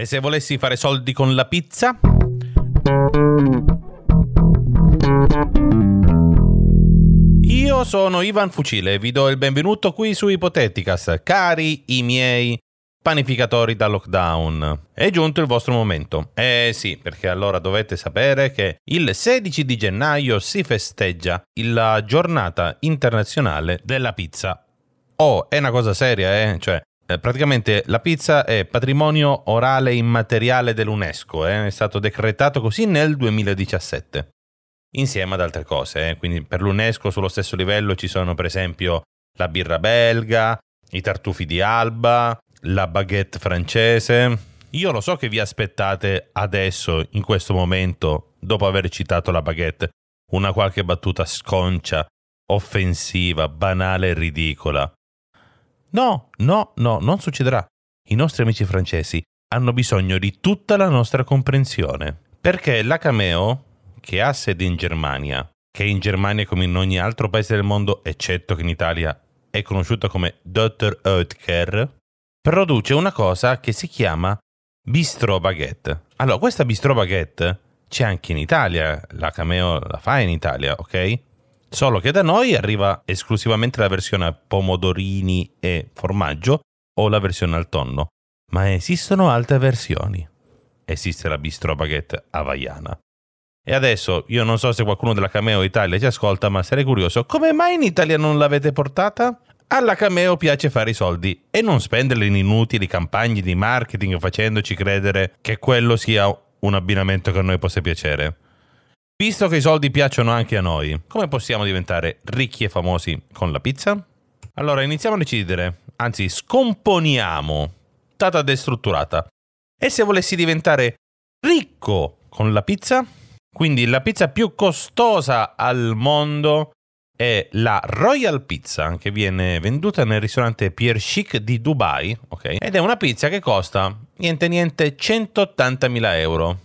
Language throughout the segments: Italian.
E se volessi fare soldi con la pizza? Io sono Ivan Fucile e vi do il benvenuto qui su Ipoteticas, cari i miei panificatori da lockdown. È giunto il vostro momento. Eh sì, perché allora dovete sapere che il 16 di gennaio si festeggia la giornata internazionale della pizza. Oh, è una cosa seria, eh? Cioè, praticamente la pizza è patrimonio orale immateriale dell'UNESCO, eh? è stato decretato così nel 2017, insieme ad altre cose. Eh? Quindi per l'UNESCO sullo stesso livello ci sono per esempio la birra belga, i tartufi di Alba, la baguette francese. Io lo so che vi aspettate adesso, in questo momento, dopo aver citato la baguette, una qualche battuta sconcia, offensiva, banale e ridicola. No, no, no, non succederà. I nostri amici francesi hanno bisogno di tutta la nostra comprensione. Perché la Cameo, che ha sede in Germania, che in Germania come in ogni altro paese del mondo, eccetto che in Italia è conosciuta come Dr. Oetker, produce una cosa che si chiama bistro baguette. Allora, questa bistro baguette c'è anche in Italia, la Cameo la fa in Italia, ok? Solo che da noi arriva esclusivamente la versione a pomodorini e formaggio o la versione al tonno. Ma esistono altre versioni. Esiste la bistro baguette havaiana. E adesso io non so se qualcuno della Cameo Italia ci ascolta, ma sarei curioso, come mai in Italia non l'avete portata? Alla Cameo piace fare i soldi e non spenderli in inutili campagne di marketing facendoci credere che quello sia un abbinamento che a noi possa piacere. Visto che i soldi piacciono anche a noi, come possiamo diventare ricchi e famosi con la pizza? Allora iniziamo a decidere, anzi scomponiamo, data destrutturata. E se volessi diventare ricco con la pizza? Quindi la pizza più costosa al mondo è la Royal Pizza, che viene venduta nel ristorante Pierre Chic di Dubai, ok? Ed è una pizza che costa niente niente 180.000 euro,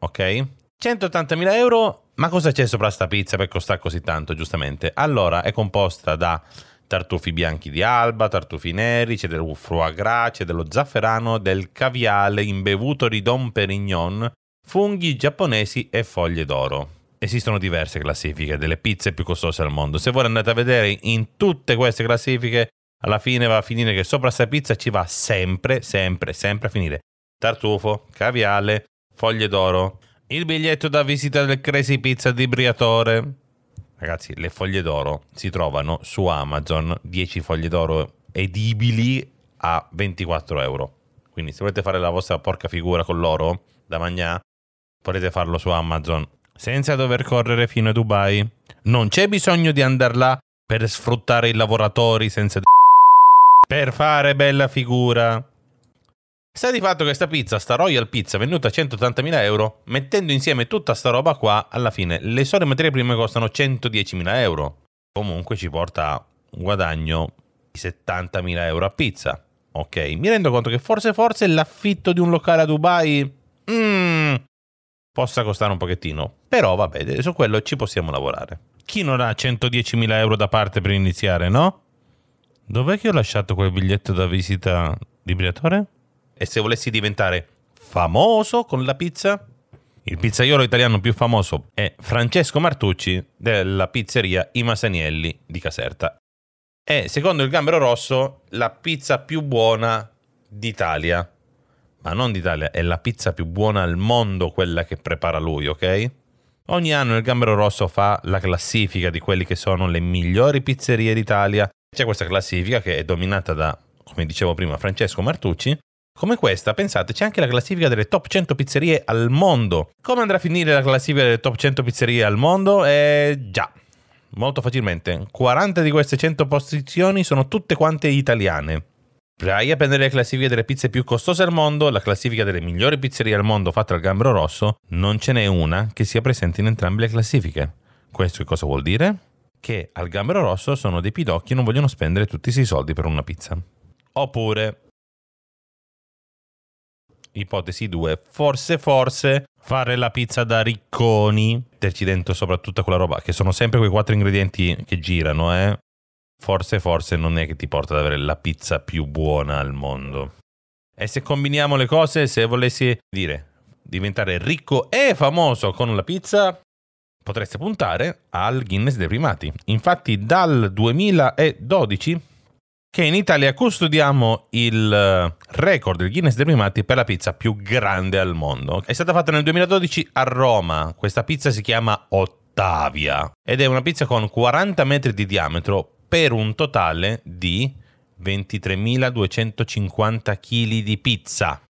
ok? 180.000 euro ma cosa c'è sopra sta pizza per costare così tanto, giustamente? Allora, è composta da tartufi bianchi di alba, tartufi neri, c'è del foie gras, c'è dello zafferano, del caviale imbevuto di Dom Perignon, funghi giapponesi e foglie d'oro. Esistono diverse classifiche delle pizze più costose al mondo. Se voi andate a vedere in tutte queste classifiche, alla fine va a finire che sopra questa pizza ci va sempre, sempre, sempre a finire tartufo, caviale, foglie d'oro, il biglietto da visita del Crazy Pizza di Briatore. Ragazzi, le foglie d'oro si trovano su Amazon, 10 foglie d'oro edibili a 24 euro. Quindi se volete fare la vostra porca figura con l'oro da mangiare, potete farlo su Amazon senza dover correre fino a Dubai. Non c'è bisogno di andare là per sfruttare i lavoratori senza per fare bella figura. Sta di fatto che sta pizza, sta Royal Pizza venuta a 180.000 euro, mettendo insieme tutta sta roba qua, alla fine le sole materie prime costano 110.000 euro. Comunque ci porta a un guadagno di 70.000 euro a pizza. Ok, mi rendo conto che forse forse l'affitto di un locale a Dubai mm, possa costare un pochettino. Però vabbè, su quello ci possiamo lavorare. Chi non ha 110.000 euro da parte per iniziare, no? Dov'è che ho lasciato quel biglietto da visita di Briatore? E se volessi diventare famoso con la pizza? Il pizzaiolo italiano più famoso è Francesco Martucci della pizzeria I Masanielli di Caserta. È, secondo il Gambero Rosso, la pizza più buona d'Italia. Ma non d'Italia, è la pizza più buona al mondo quella che prepara lui, ok? Ogni anno il Gambero Rosso fa la classifica di quelli che sono le migliori pizzerie d'Italia. C'è questa classifica che è dominata da, come dicevo prima, Francesco Martucci, come questa, pensate, c'è anche la classifica delle top 100 pizzerie al mondo. Come andrà a finire la classifica delle top 100 pizzerie al mondo? Eh già, molto facilmente. 40 di queste 100 posizioni sono tutte quante italiane. Vai a prendere le classifiche delle pizze più costose al mondo, la classifica delle migliori pizzerie al mondo fatta dal Gambero Rosso, non ce n'è una che sia presente in entrambe le classifiche. Questo che cosa vuol dire? Che al Gambero Rosso sono dei pidocchi e non vogliono spendere tutti questi soldi per una pizza. Oppure ipotesi 2, forse forse fare la pizza da ricconi, metterci dentro soprattutto quella roba, che sono sempre quei quattro ingredienti che girano, eh. Forse forse non è che ti porta ad avere la pizza più buona al mondo. E se combiniamo le cose, se volessi dire diventare ricco e famoso con la pizza, potreste puntare al Guinness dei primati. Infatti dal 2012 che in Italia custodiamo il eh, record del Guinness dei primati per la pizza più grande al mondo. È stata fatta nel 2012 a Roma. Questa pizza si chiama Ottavia ed è una pizza con 40 metri di diametro per un totale di 23.250 kg di pizza.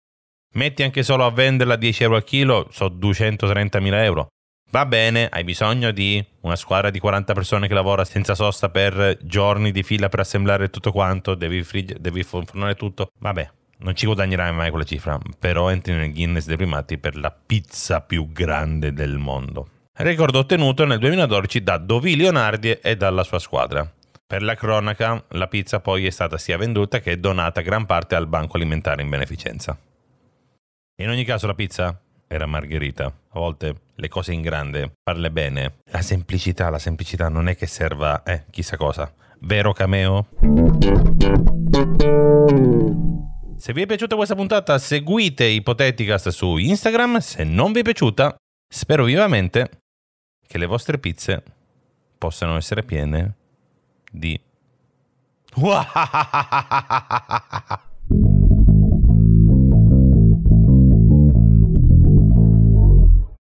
Metti anche solo a venderla a 10 euro al chilo, so 230.000 euro. Va bene, hai bisogno di una squadra di 40 persone che lavora senza sosta per giorni di fila per assemblare tutto quanto, devi, frigge, devi fornare tutto. Vabbè, non ci guadagnerai mai quella cifra, però entri nel Guinness dei primati per la pizza più grande del mondo. Record ottenuto nel 2012 da Dovi Leonardi e dalla sua squadra. Per la cronaca, la pizza poi è stata sia venduta che donata gran parte al Banco Alimentare in beneficenza. In ogni caso la pizza era margherita. A volte le cose in grande, farle bene. La semplicità, la semplicità non è che serva, eh, chissà cosa. Vero cameo? Se vi è piaciuta questa puntata, seguite Ipoteticast su Instagram. Se non vi è piaciuta, spero vivamente che le vostre pizze possano essere piene di...